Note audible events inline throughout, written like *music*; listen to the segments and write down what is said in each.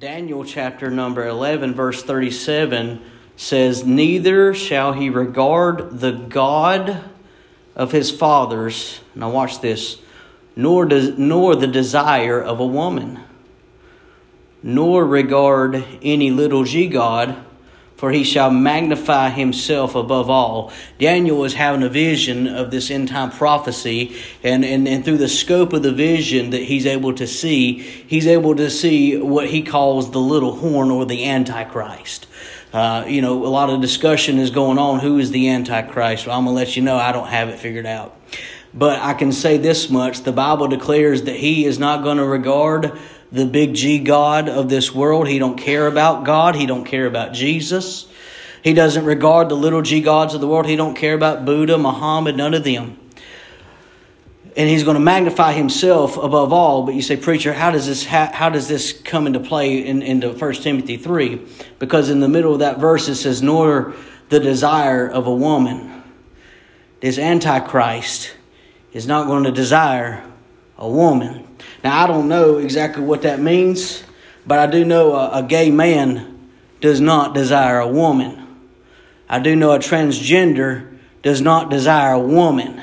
Daniel chapter number 11, verse 37 says, Neither shall he regard the God of his fathers. Now, watch this. Nor, does, nor the desire of a woman, nor regard any little g God for he shall magnify himself above all. Daniel was having a vision of this end time prophecy, and, and, and through the scope of the vision that he's able to see, he's able to see what he calls the little horn or the Antichrist. Uh, you know, a lot of discussion is going on who is the Antichrist. Well, I'm going to let you know I don't have it figured out. But I can say this much the Bible declares that he is not going to regard the big G God of this world. He don't care about God. He don't care about Jesus. He doesn't regard the little G gods of the world. He don't care about Buddha, Muhammad, none of them. And he's going to magnify himself above all. But you say, preacher, how does this how, how does this come into play in, into 1 Timothy 3? Because in the middle of that verse it says, nor the desire of a woman. This Antichrist is not going to desire a woman. Now, I don't know exactly what that means, but I do know a, a gay man does not desire a woman. I do know a transgender does not desire a woman.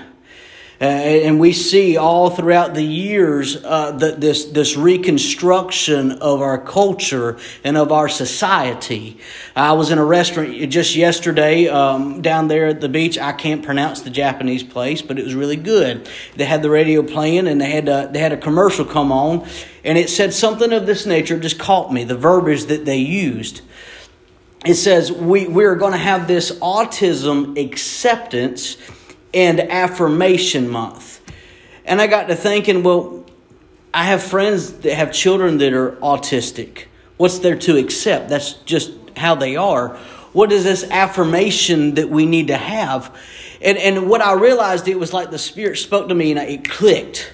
Uh, and we see all throughout the years uh, that this, this reconstruction of our culture and of our society. I was in a restaurant just yesterday um, down there at the beach. I can't pronounce the Japanese place, but it was really good. They had the radio playing and they had a, they had a commercial come on, and it said something of this nature. Just caught me, the verbiage that they used it says we, we're going to have this autism acceptance and affirmation month. And I got to thinking, well, I have friends that have children that are autistic. What's there to accept? That's just how they are. What is this affirmation that we need to have? And, and what I realized, it was like the Spirit spoke to me and it clicked.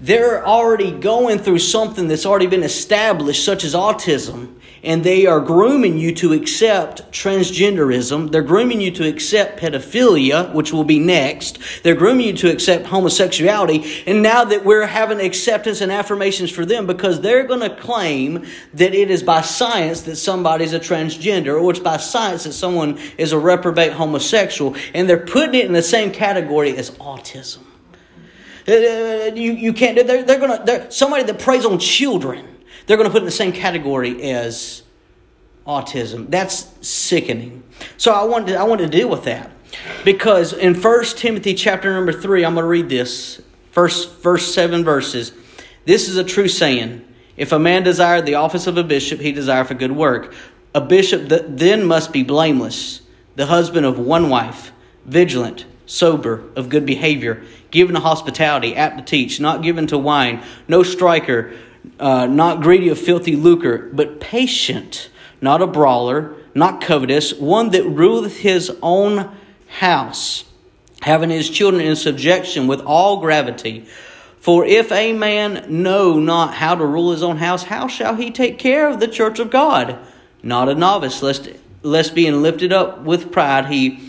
They're already going through something that's already been established, such as autism and they are grooming you to accept transgenderism. They're grooming you to accept pedophilia, which will be next. They're grooming you to accept homosexuality. And now that we're having acceptance and affirmations for them, because they're going to claim that it is by science that somebody's a transgender, or it's by science that someone is a reprobate homosexual, and they're putting it in the same category as autism. Uh, you, you can't, they're, they're going to, they're, somebody that preys on children they're going to put in the same category as autism. That's sickening. So I wanted to, I wanted to deal with that because in 1 Timothy chapter number 3, I'm going to read this first first 7 verses. This is a true saying. If a man desire the office of a bishop, he desire for good work. A bishop then must be blameless, the husband of one wife, vigilant, sober, of good behavior, given to hospitality, apt to teach, not given to wine, no striker, uh, not greedy of filthy lucre, but patient, not a brawler, not covetous, one that ruleth his own house, having his children in subjection with all gravity. For if a man know not how to rule his own house, how shall he take care of the church of God? Not a novice, lest, lest being lifted up with pride he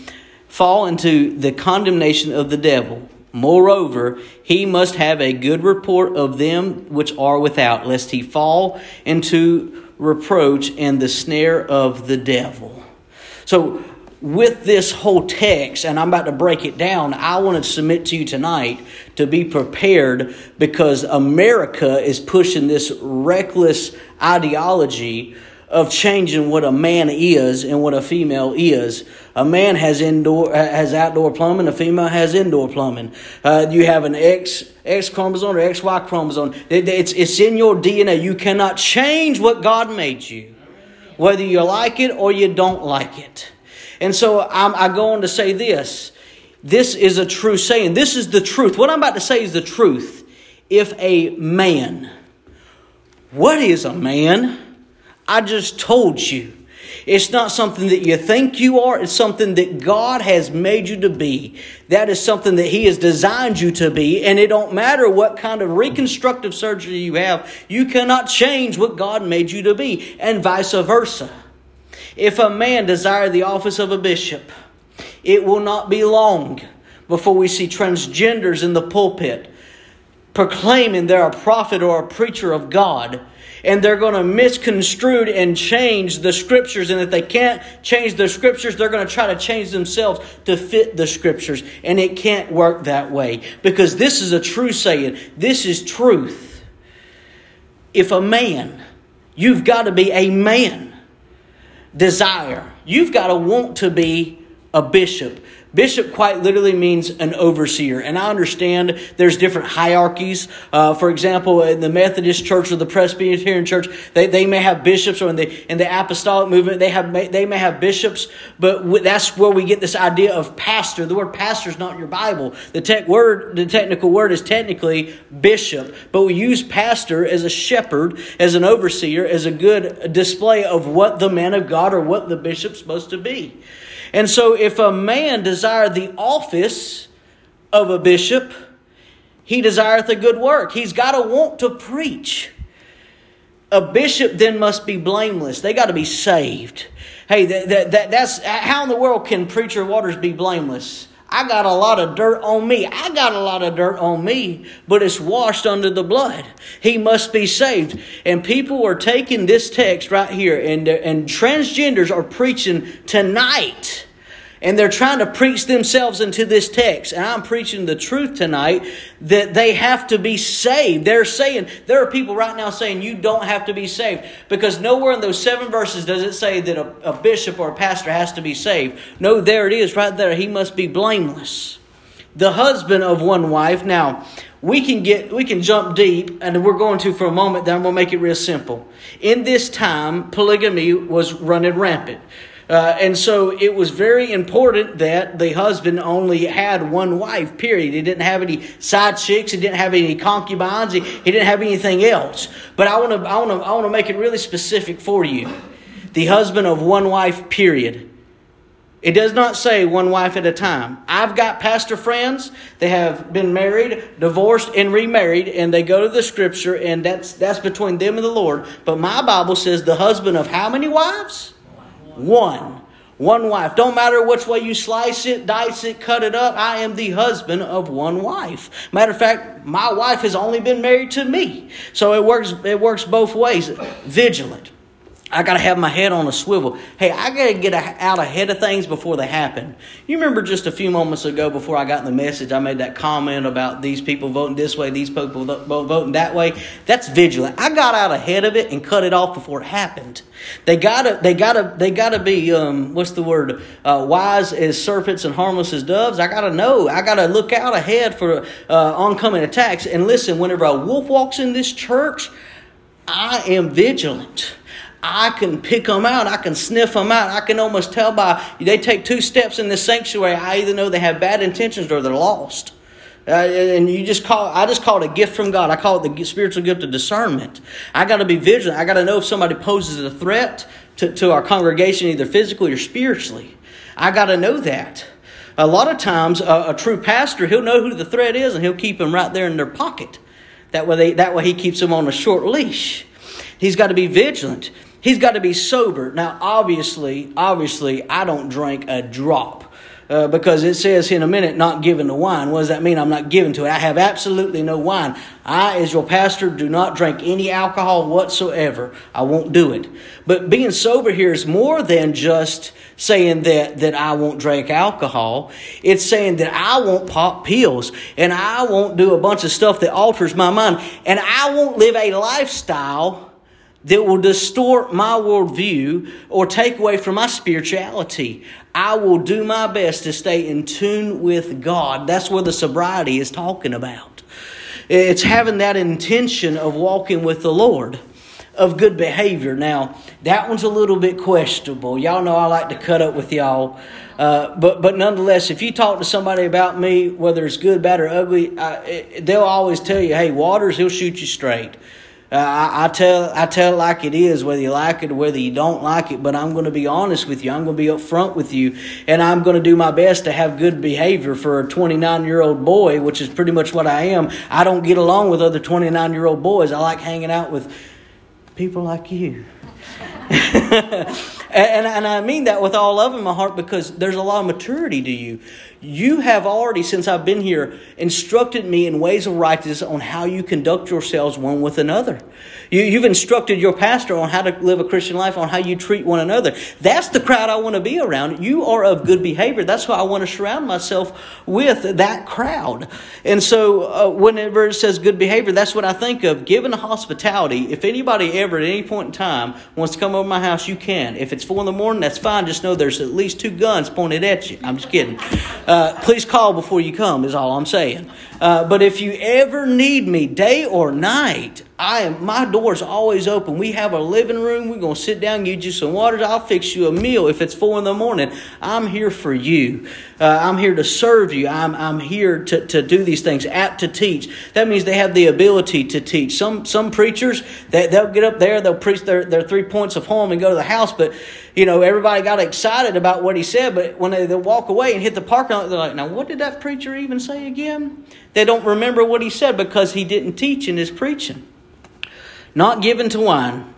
fall into the condemnation of the devil. Moreover, he must have a good report of them which are without, lest he fall into reproach and the snare of the devil. So, with this whole text, and I'm about to break it down, I want to submit to you tonight to be prepared because America is pushing this reckless ideology of changing what a man is and what a female is. A man has indoor has outdoor plumbing. A female has indoor plumbing. Uh, you have an X X chromosome or XY chromosome. It, it's it's in your DNA. You cannot change what God made you, whether you like it or you don't like it. And so I'm, I go on to say this. This is a true saying. This is the truth. What I'm about to say is the truth. If a man, what is a man? I just told you. It's not something that you think you are, it's something that God has made you to be. That is something that He has designed you to be, and it don't matter what kind of reconstructive surgery you have, you cannot change what God made you to be, and vice versa. If a man desire the office of a bishop, it will not be long before we see transgenders in the pulpit proclaiming they're a prophet or a preacher of God and they're going to misconstrue and change the scriptures. And if they can't change the scriptures, they're going to try to change themselves to fit the scriptures. And it can't work that way because this is a true saying. This is truth. If a man, you've got to be a man, desire, you've got to want to be a bishop. Bishop quite literally means an overseer. And I understand there's different hierarchies. Uh, for example, in the Methodist Church or the Presbyterian Church, they, they may have bishops, or in the, in the Apostolic movement, they, have, they may have bishops, but that's where we get this idea of pastor. The word pastor is not in your Bible. The, tech word, the technical word is technically bishop, but we use pastor as a shepherd, as an overseer, as a good display of what the man of God or what the bishop's supposed to be. And so, if a man desire the office of a bishop, he desireth a good work. He's got to want to preach. A bishop then must be blameless. They got to be saved. Hey, that, that, that, that's how in the world can preacher waters be blameless? I got a lot of dirt on me. I got a lot of dirt on me, but it's washed under the blood. He must be saved. And people are taking this text right here, and, and transgenders are preaching tonight and they're trying to preach themselves into this text. And I'm preaching the truth tonight that they have to be saved. They're saying, there are people right now saying you don't have to be saved because nowhere in those seven verses does it say that a, a bishop or a pastor has to be saved. No, there it is right there. He must be blameless. The husband of one wife. Now, we can get we can jump deep and we're going to for a moment then we'll make it real simple in this time polygamy was running rampant uh, and so it was very important that the husband only had one wife, period. He didn't have any side chicks, he didn't have any concubines, he, he didn't have anything else. But I want to I want to I want to make it really specific for you. The husband of one wife, period. It does not say one wife at a time. I've got pastor friends, they have been married, divorced, and remarried, and they go to the scripture, and that's that's between them and the Lord. But my Bible says the husband of how many wives? One. One wife. Don't matter which way you slice it, dice it, cut it up. I am the husband of one wife. Matter of fact, my wife has only been married to me. So it works, it works both ways. Vigilant. I got to have my head on a swivel. Hey, I got to get out ahead of things before they happen. You remember just a few moments ago before I got the message, I made that comment about these people voting this way, these people voting that way. That's vigilant. I got out ahead of it and cut it off before it happened. They gotta, they gotta, they gotta be, um, what's the word? Uh, wise as serpents and harmless as doves. I gotta know. I gotta look out ahead for uh, oncoming attacks. And listen, whenever a wolf walks in this church, I am vigilant. I can pick them out. I can sniff them out. I can almost tell by they take two steps in this sanctuary. I either know they have bad intentions or they're lost. Uh, and you just call I just call it a gift from God. I call it the spiritual gift of discernment. I got to be vigilant. I got to know if somebody poses a threat to, to our congregation, either physically or spiritually. I got to know that. A lot of times, a, a, true pastor he'll know who the threat is, and he'll keep them right there in their pocket. That way, they, that way he keeps them on a short leash. He's got to be vigilant. He's got to be sober. Now, obviously, obviously, I don't drink a drop. Uh, because it says in a minute, not given to wine. What does that mean? I'm not given to it. I have absolutely no wine. I, as your pastor, do not drink any alcohol whatsoever. I won't do it. But being sober here is more than just saying that, that I won't drink alcohol. It's saying that I won't pop pills and I won't do a bunch of stuff that alters my mind and I won't live a lifestyle that will distort my worldview or take away from my spirituality. I will do my best to stay in tune with God. That's what the sobriety is talking about. It's having that intention of walking with the Lord, of good behavior. Now, that one's a little bit questionable. Y'all know I like to cut up with y'all. Uh, but but nonetheless, if you talk to somebody about me, whether it's good, bad, or ugly, I, they'll always tell you, "Hey, Waters, he'll shoot you straight." Uh, I, I, tell I tell like it is, whether you like it or whether you don't like it. But I'm going to be honest with you. I'm going to be upfront with you, and I'm going to do my best to have good behavior for a 29 year old boy, which is pretty much what I am. I don't get along with other 29 year old boys. I like hanging out with people like you. *laughs* And, and I mean that with all love in my heart because there's a lot of maturity to you. You have already, since I've been here, instructed me in ways of righteousness on how you conduct yourselves one with another. You, you've instructed your pastor on how to live a Christian life, on how you treat one another. That's the crowd I want to be around. You are of good behavior. That's why I want to surround myself with that crowd. And so, uh, whenever it says good behavior, that's what I think of. Given hospitality, if anybody ever at any point in time wants to come over my house, you can. If it's four in the morning, that's fine. Just know there's at least two guns pointed at you. I'm just kidding. Uh, please call before you come, is all I'm saying. Uh, but if you ever need me, day or night, I am my door's always open. We have a living room. We're gonna sit down, get you some water. I'll fix you a meal if it's four in the morning. I'm here for you. Uh, I'm here to serve you. I'm, I'm here to, to do these things, apt to teach. That means they have the ability to teach. Some some preachers they, they'll get up there, they'll preach their, their three points of home and go to the house, but you know, everybody got excited about what he said, but when they, they walk away and hit the parking lot, they're like, now what did that preacher even say again? They don't remember what he said because he didn't teach in his preaching. Not given to wine.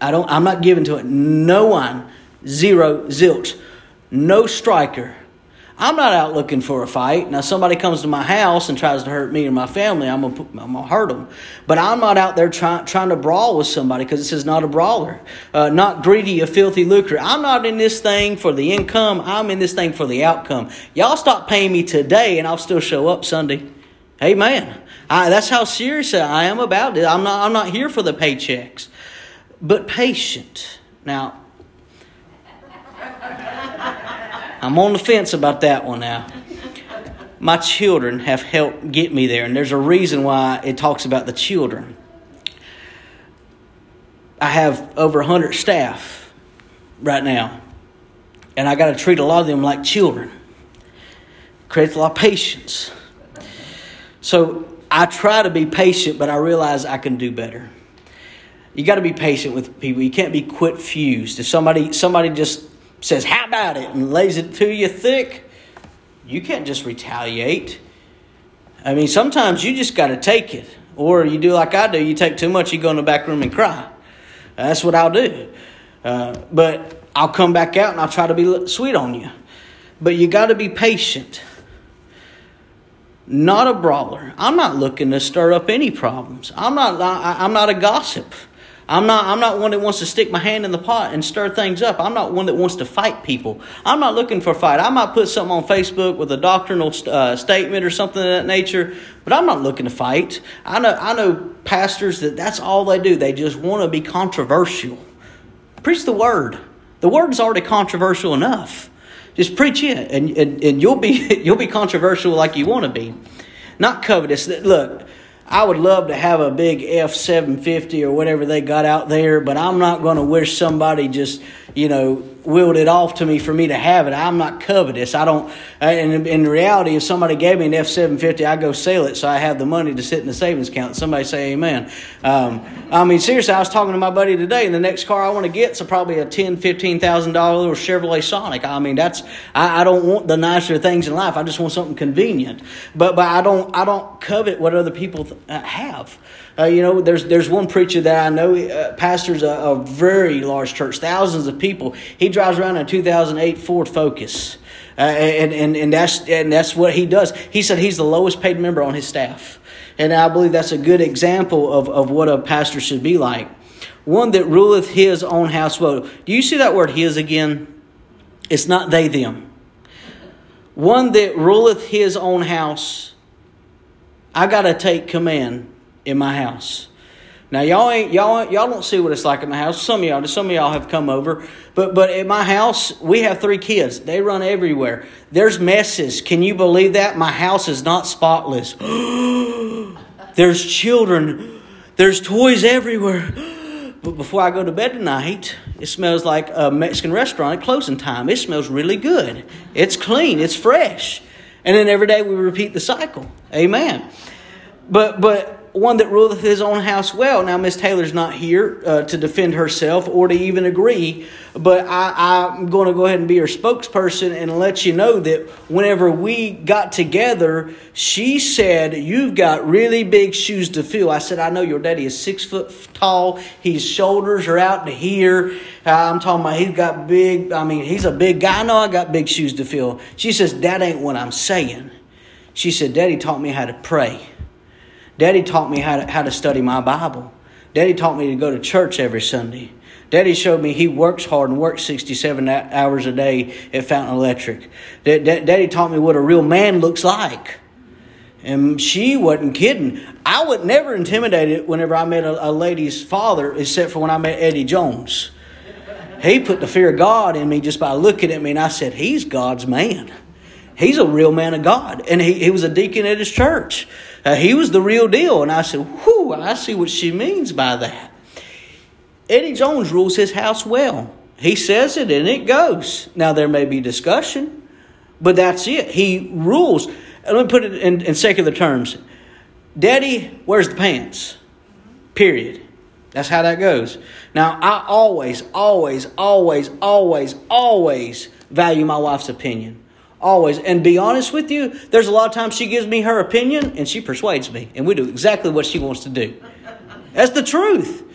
I don't I'm not given to it. No wine. Zero zilch. No striker. I'm not out looking for a fight. Now, somebody comes to my house and tries to hurt me or my family, I'm gonna, I'm gonna hurt them. But I'm not out there trying trying to brawl with somebody because this is not a brawler. Uh, not greedy of filthy lucre. I'm not in this thing for the income. I'm in this thing for the outcome. Y'all stop paying me today, and I'll still show up Sunday. Amen. I, that's how serious I am about it. I'm not, I'm not here for the paychecks, but patient. Now, I'm on the fence about that one now. My children have helped get me there, and there's a reason why it talks about the children. I have over 100 staff right now, and I got to treat a lot of them like children. Creates a lot of patience. So I try to be patient, but I realize I can do better. You got to be patient with people. You can't be quit fused. If somebody somebody just says, "How about it?" and lays it to you thick, you can't just retaliate. I mean, sometimes you just got to take it, or you do like I do. You take too much, you go in the back room and cry. That's what I'll do. Uh, but I'll come back out and I'll try to be sweet on you. But you got to be patient not a brawler. I'm not looking to stir up any problems. I'm not. I, am not a gossip. I'm not. I'm not one that wants to stick my hand in the pot and stir things up. I'm not one that wants to fight people. I'm not looking for a fight. I might put something on Facebook with a doctrinal uh, statement or something of that nature, but I'm not looking to fight. I know. I know pastors that that's all they do. They just want to be controversial. Preach the word. The word's already controversial enough. Just preach it, and, and, and you'll be *laughs* you'll be controversial like you want to be. Not covetous. Look, I would love to have a big F seven fifty or whatever they got out there, but I'm not going to wish somebody just you know willed it off to me for me to have it. I'm not covetous. I don't. And in reality, if somebody gave me an F seven fifty, I go sell it so I have the money to sit in the savings account. Somebody say Amen. Um, I mean, seriously, I was talking to my buddy today, and the next car I want to get is probably a ten, fifteen thousand dollar Chevrolet Sonic. I mean, that's I, I don't want the nicer things in life. I just want something convenient. But but I don't I don't covet what other people uh, have. Uh, you know, there's there's one preacher that I know uh, pastors a, a, very large church, thousands of people. He drives around in a 2008 Ford Focus, uh, and and and that's and that's what he does. He said he's the lowest paid member on his staff, and I believe that's a good example of of what a pastor should be like. One that ruleth his own house well. Do you see that word his again? It's not they them. One that ruleth his own house. I got to take command in my house. Now y'all ain't y'all y'all don't see what it's like in my house. Some of y'all, some of y'all have come over, but but at my house we have three kids. They run everywhere. There's messes. Can you believe that? My house is not spotless. *gasps* There's children. There's toys everywhere. *gasps* But before I go to bed tonight, it smells like a Mexican restaurant at closing time. It smells really good. It's clean. It's fresh. And then every day we repeat the cycle. Amen. But but one that ruleth his own house well. Now, Miss Taylor's not here uh, to defend herself or to even agree, but I, I'm going to go ahead and be her spokesperson and let you know that whenever we got together, she said, You've got really big shoes to fill. I said, I know your daddy is six foot tall. His shoulders are out to here. I'm talking about he's got big, I mean, he's a big guy. I know I got big shoes to fill. She says, That ain't what I'm saying. She said, Daddy taught me how to pray. Daddy taught me how to, how to study my Bible. Daddy taught me to go to church every Sunday. Daddy showed me he works hard and works 67 hours a day at Fountain Electric. Daddy taught me what a real man looks like. And she wasn't kidding. I was never intimidated whenever I met a, a lady's father, except for when I met Eddie Jones. He put the fear of God in me just by looking at me, and I said, He's God's man. He's a real man of God. And he, he was a deacon at his church. Uh, he was the real deal. And I said, whew, I see what she means by that. Eddie Jones rules his house well. He says it and it goes. Now, there may be discussion, but that's it. He rules. And let me put it in, in secular terms Daddy wears the pants, period. That's how that goes. Now, I always, always, always, always, always value my wife's opinion. Always. And be honest with you, there's a lot of times she gives me her opinion and she persuades me, and we do exactly what she wants to do. That's the truth.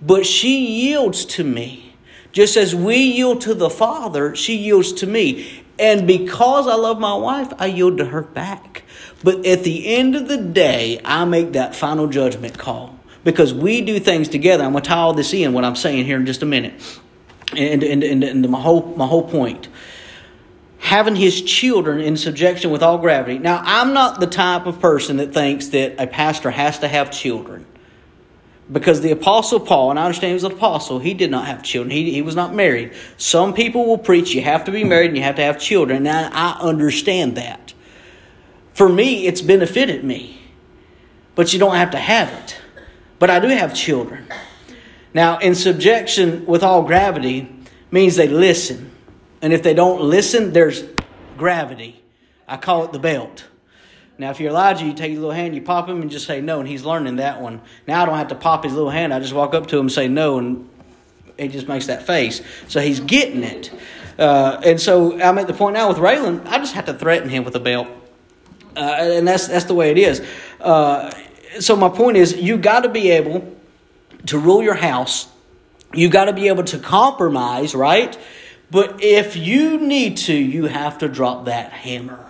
But she yields to me. Just as we yield to the Father, she yields to me. And because I love my wife, I yield to her back. But at the end of the day, I make that final judgment call. Because we do things together. I'm going to tie all this in, what I'm saying here in just a minute. And, and, and, and my, whole, my whole point having his children in subjection with all gravity. Now, I'm not the type of person that thinks that a pastor has to have children. Because the Apostle Paul, and I understand he was an apostle, he did not have children. He, he was not married. Some people will preach you have to be married and you have to have children. Now, I understand that. For me, it's benefited me. But you don't have to have it. But I do have children. Now, in subjection with all gravity means they listen. And if they don't listen, there's gravity. I call it the belt. Now, if you're Elijah, you take your little hand, you pop him, and just say no, and he's learning that one. Now I don't have to pop his little hand. I just walk up to him and say no, and he just makes that face. So he's getting it. Uh, and so I'm at the point now with Raylan, I just have to threaten him with a belt. Uh, and that's, that's the way it is. Uh, so my point is, you got to be able to rule your house. You got to be able to compromise, right? But if you need to, you have to drop that hammer.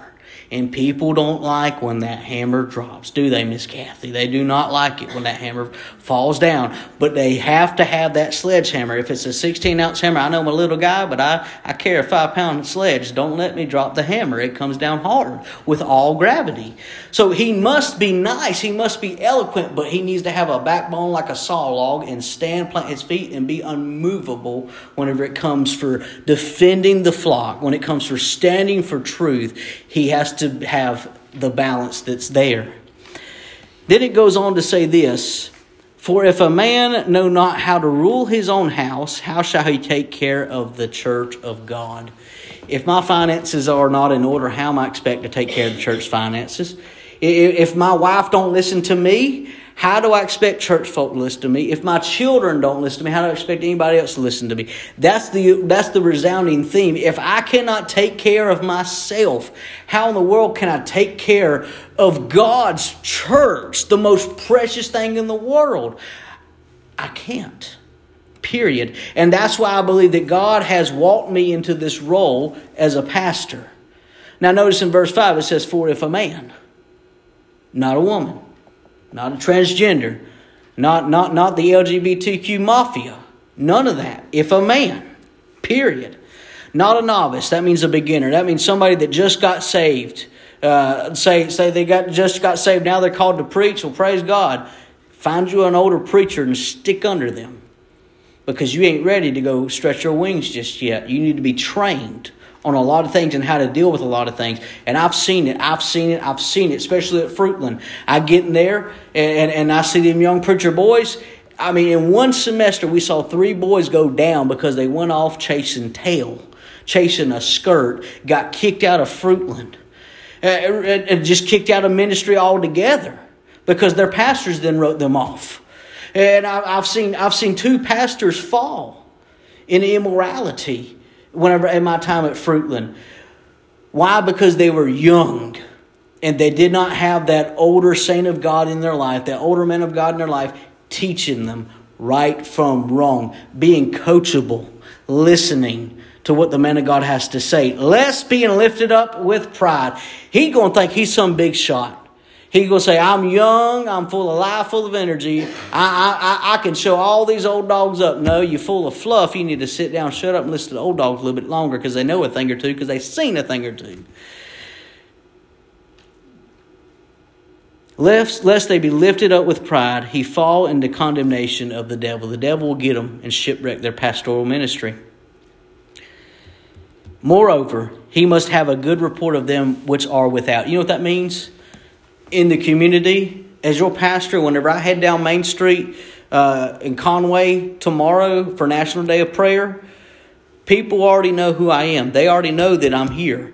And people don't like when that hammer drops, do they, Miss Kathy? They do not like it when that hammer falls down. But they have to have that sledgehammer. If it's a 16 ounce hammer, I know I'm a little guy, but I, I carry a five pound sledge. Don't let me drop the hammer. It comes down hard with all gravity. So he must be nice. He must be eloquent, but he needs to have a backbone like a saw log and stand, plant his feet, and be unmovable whenever it comes for defending the flock, when it comes for standing for truth. He has to have the balance that's there. Then it goes on to say this For if a man know not how to rule his own house, how shall he take care of the church of God? If my finances are not in order, how am I expect to take care of the church finances? If my wife don't listen to me, how do I expect church folk to listen to me? If my children don't listen to me, how do I expect anybody else to listen to me? That's the, that's the resounding theme. If I cannot take care of myself, how in the world can I take care of God's church, the most precious thing in the world? I can't. Period. And that's why I believe that God has walked me into this role as a pastor. Now, notice in verse 5 it says, For if a man, not a woman, not a transgender, not, not, not the LGBTQ mafia. None of that. If a man, period. Not a novice, that means a beginner. That means somebody that just got saved. Uh, say, say they got just got saved, now they're called to preach. Well, praise God. Find you an older preacher and stick under them because you ain't ready to go stretch your wings just yet. You need to be trained on a lot of things and how to deal with a lot of things. And I've seen it. I've seen it. I've seen it, especially at Fruitland. I get in there and, and, and I see them young preacher boys. I mean, in one semester, we saw three boys go down because they went off chasing tail, chasing a skirt, got kicked out of Fruitland, uh, and just kicked out of ministry altogether because their pastors then wrote them off. And I've seen, I've seen two pastors fall in immorality whenever in my time at Fruitland. Why? Because they were young and they did not have that older saint of God in their life, that older man of God in their life, teaching them right from wrong, being coachable, listening to what the man of God has to say, less being lifted up with pride. He gonna think he's some big shot. He gonna say, "I'm young, I'm full of life, full of energy. I, I, I, can show all these old dogs up." No, you're full of fluff. You need to sit down, shut up, and listen to old dogs a little bit longer because they know a thing or two because they've seen a thing or two. Lest, lest they be lifted up with pride, he fall into condemnation of the devil. The devil will get them and shipwreck their pastoral ministry. Moreover, he must have a good report of them which are without. You know what that means? In the community, as your pastor, whenever I head down Main Street uh, in Conway tomorrow for National Day of Prayer, people already know who I am. They already know that I'm here.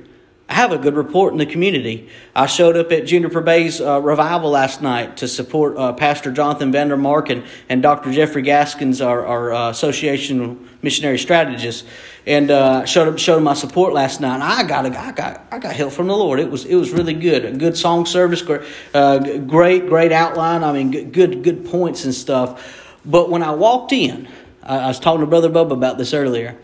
I have a good report in the community. I showed up at Juniper Bay's uh, revival last night to support uh, Pastor Jonathan Vandermark and, and Dr. Jeffrey Gaskins, our, our uh, association missionary strategist, and uh, showed up showed my support last night. And I got a, I got I got help from the Lord. It was it was really good. A good song service, great uh, great great outline. I mean, good good points and stuff. But when I walked in, I, I was talking to Brother Bubba about this earlier.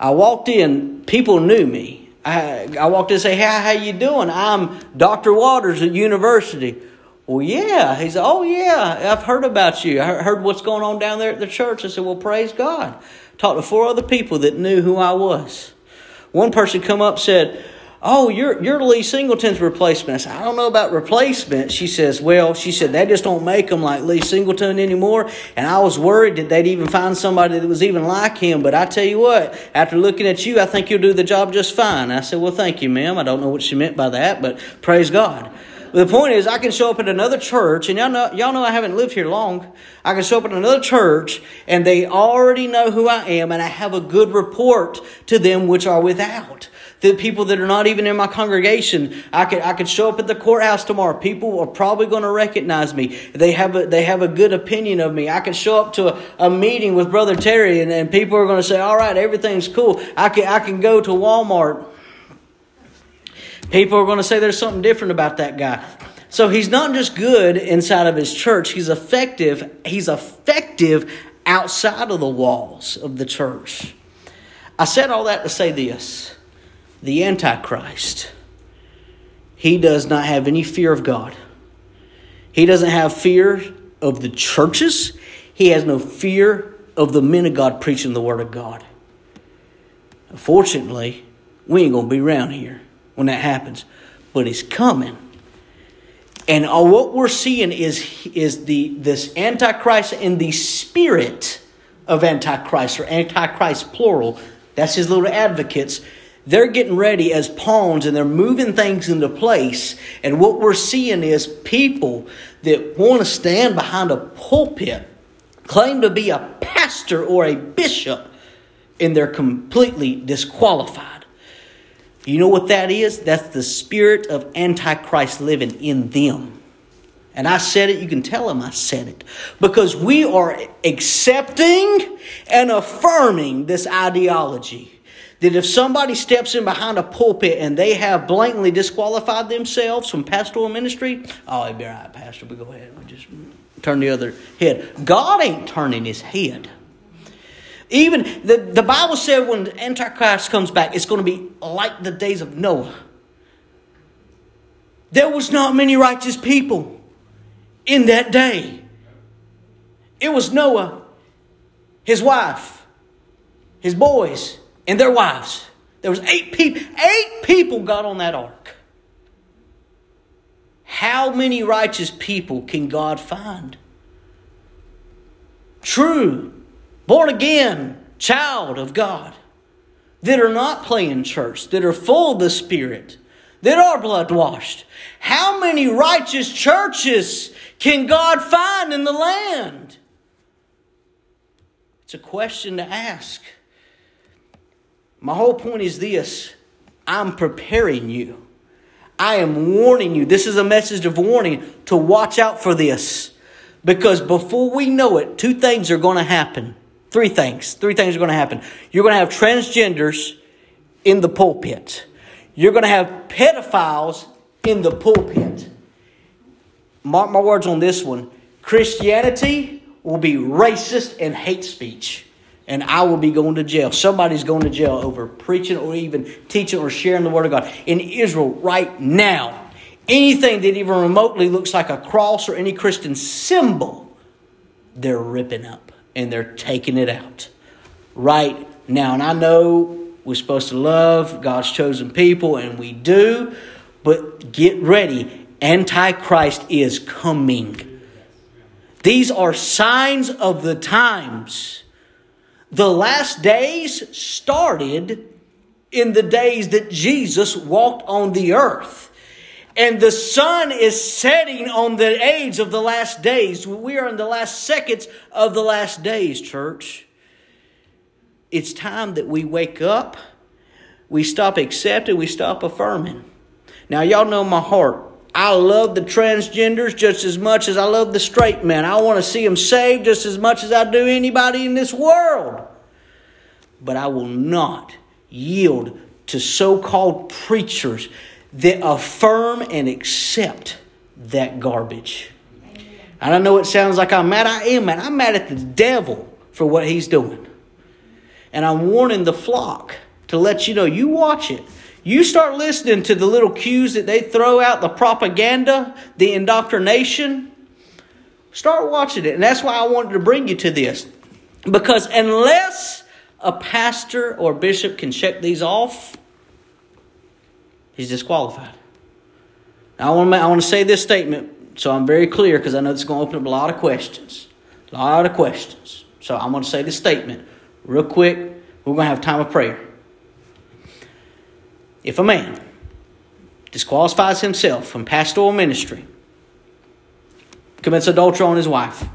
I walked in, people knew me I, I walked in and say, "Hey, how you doing? I'm Dr. Waters at university." Well, yeah. He said, "Oh, yeah. I've heard about you. I heard what's going on down there at the church." I said, "Well, praise God." Talked to four other people that knew who I was. One person come up said, Oh, you're you're Lee Singleton's replacement. I said, I don't know about replacement. She says, Well, she said, they just don't make them like Lee Singleton anymore. And I was worried that they'd even find somebody that was even like him. But I tell you what, after looking at you, I think you'll do the job just fine. I said, Well, thank you, ma'am. I don't know what she meant by that, but praise God. The point is, I can show up at another church, and y'all know, y'all know I haven't lived here long. I can show up at another church, and they already know who I am, and I have a good report to them which are without the people that are not even in my congregation. I could I could show up at the courthouse tomorrow. People are probably going to recognize me. They have a they have a good opinion of me. I could show up to a, a meeting with Brother Terry and, and people are going to say, All right, everything's cool. I can I can go to Walmart. People are going to say there's something different about that guy. So he's not just good inside of his church, he's effective. He's effective outside of the walls of the church. I said all that to say this the Antichrist, he does not have any fear of God. He doesn't have fear of the churches. He has no fear of the men of God preaching the Word of God. Unfortunately, we ain't going to be around here when that happens, but it's coming. And all what we're seeing is, is the, this Antichrist in the spirit of Antichrist, or Antichrist plural. That's his little advocates they're getting ready as pawns and they're moving things into place. And what we're seeing is people that want to stand behind a pulpit, claim to be a pastor or a bishop, and they're completely disqualified. You know what that is? That's the spirit of Antichrist living in them. And I said it, you can tell them I said it. Because we are accepting and affirming this ideology that if somebody steps in behind a pulpit and they have blatantly disqualified themselves from pastoral ministry, oh, it'd be all right, Pastor, we go ahead. We just turn the other head. God ain't turning his head. Even the, the Bible said when the Antichrist comes back, it's going to be like the days of Noah. There was not many righteous people in that day. It was Noah, his wife, his boys, and their wives. There was eight people. Eight people got on that ark. How many righteous people can God find? True, born again, child of God, that are not playing church, that are full of the Spirit, that are blood washed. How many righteous churches can God find in the land? It's a question to ask. My whole point is this I'm preparing you. I am warning you. This is a message of warning to watch out for this. Because before we know it, two things are going to happen. Three things. Three things are going to happen. You're going to have transgenders in the pulpit. You're going to have pedophiles in the pulpit. Mark my words on this one. Christianity will be racist and hate speech. And I will be going to jail. Somebody's going to jail over preaching or even teaching or sharing the Word of God. In Israel, right now, anything that even remotely looks like a cross or any Christian symbol, they're ripping up and they're taking it out right now. And I know we're supposed to love God's chosen people, and we do, but get ready. Antichrist is coming. These are signs of the times. The last days started in the days that Jesus walked on the earth. And the sun is setting on the age of the last days. We are in the last seconds of the last days, church. It's time that we wake up, we stop accepting, we stop affirming. Now, y'all know my heart. I love the transgenders just as much as I love the straight men. I want to see them saved just as much as I do anybody in this world. But I will not yield to so called preachers that affirm and accept that garbage. And I know it sounds like I'm mad. I am mad. I'm mad at the devil for what he's doing. And I'm warning the flock to let you know you watch it. You start listening to the little cues that they throw out, the propaganda, the indoctrination. Start watching it. And that's why I wanted to bring you to this. Because unless a pastor or bishop can check these off, he's disqualified. Now, I want to, I want to say this statement so I'm very clear because I know it's going to open up a lot of questions. A lot of questions. So I'm going to say this statement real quick. We're going to have time of prayer. If a man disqualifies himself from pastoral ministry, commits adultery on his wife,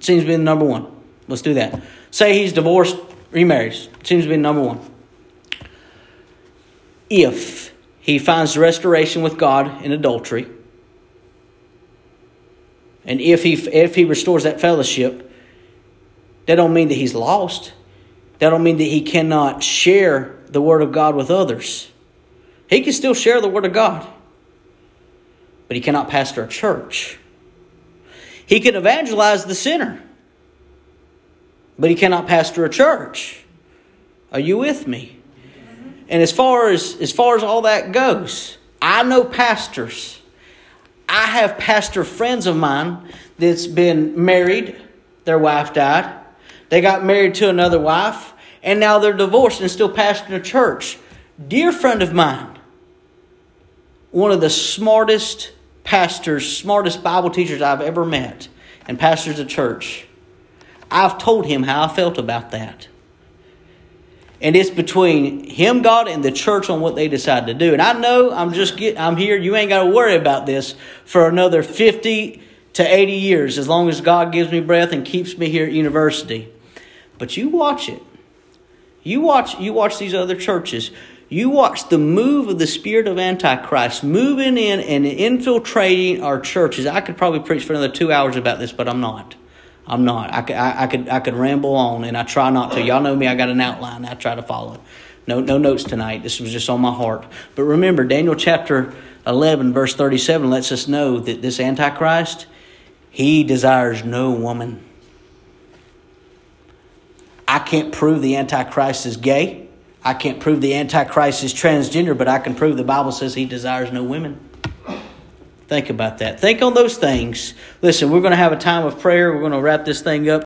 seems to be the number one. Let's do that. Say he's divorced, remarries, seems to be number one. If he finds restoration with God in adultery, and if he if he restores that fellowship, that don't mean that he's lost. That don't mean that he cannot share the word of God with others. He can still share the word of God, but he cannot pastor a church. He can evangelize the sinner, but he cannot pastor a church. Are you with me? And as far as as far as all that goes, I know pastors. I have pastor friends of mine that's been married, their wife died. They got married to another wife, and now they're divorced and still pastoring a church. Dear friend of mine, one of the smartest pastors, smartest Bible teachers I've ever met, and pastors a church. I've told him how I felt about that. And it's between him, God, and the church on what they decide to do. And I know I'm just get, I'm here. You ain't got to worry about this for another 50 to 80 years, as long as God gives me breath and keeps me here at university. But you watch it. You watch. You watch these other churches. You watch the move of the spirit of Antichrist moving in and infiltrating our churches. I could probably preach for another two hours about this, but I'm not. I'm not. I could, I, I, could, I could ramble on, and I try not to. Y'all know me. I got an outline. I try to follow. No, no notes tonight. This was just on my heart. But remember, Daniel chapter 11, verse 37 lets us know that this Antichrist, he desires no woman. I can't prove the Antichrist is gay. I can't prove the Antichrist is transgender, but I can prove the Bible says he desires no women. Think about that. Think on those things. Listen, we're going to have a time of prayer. We're going to wrap this thing up.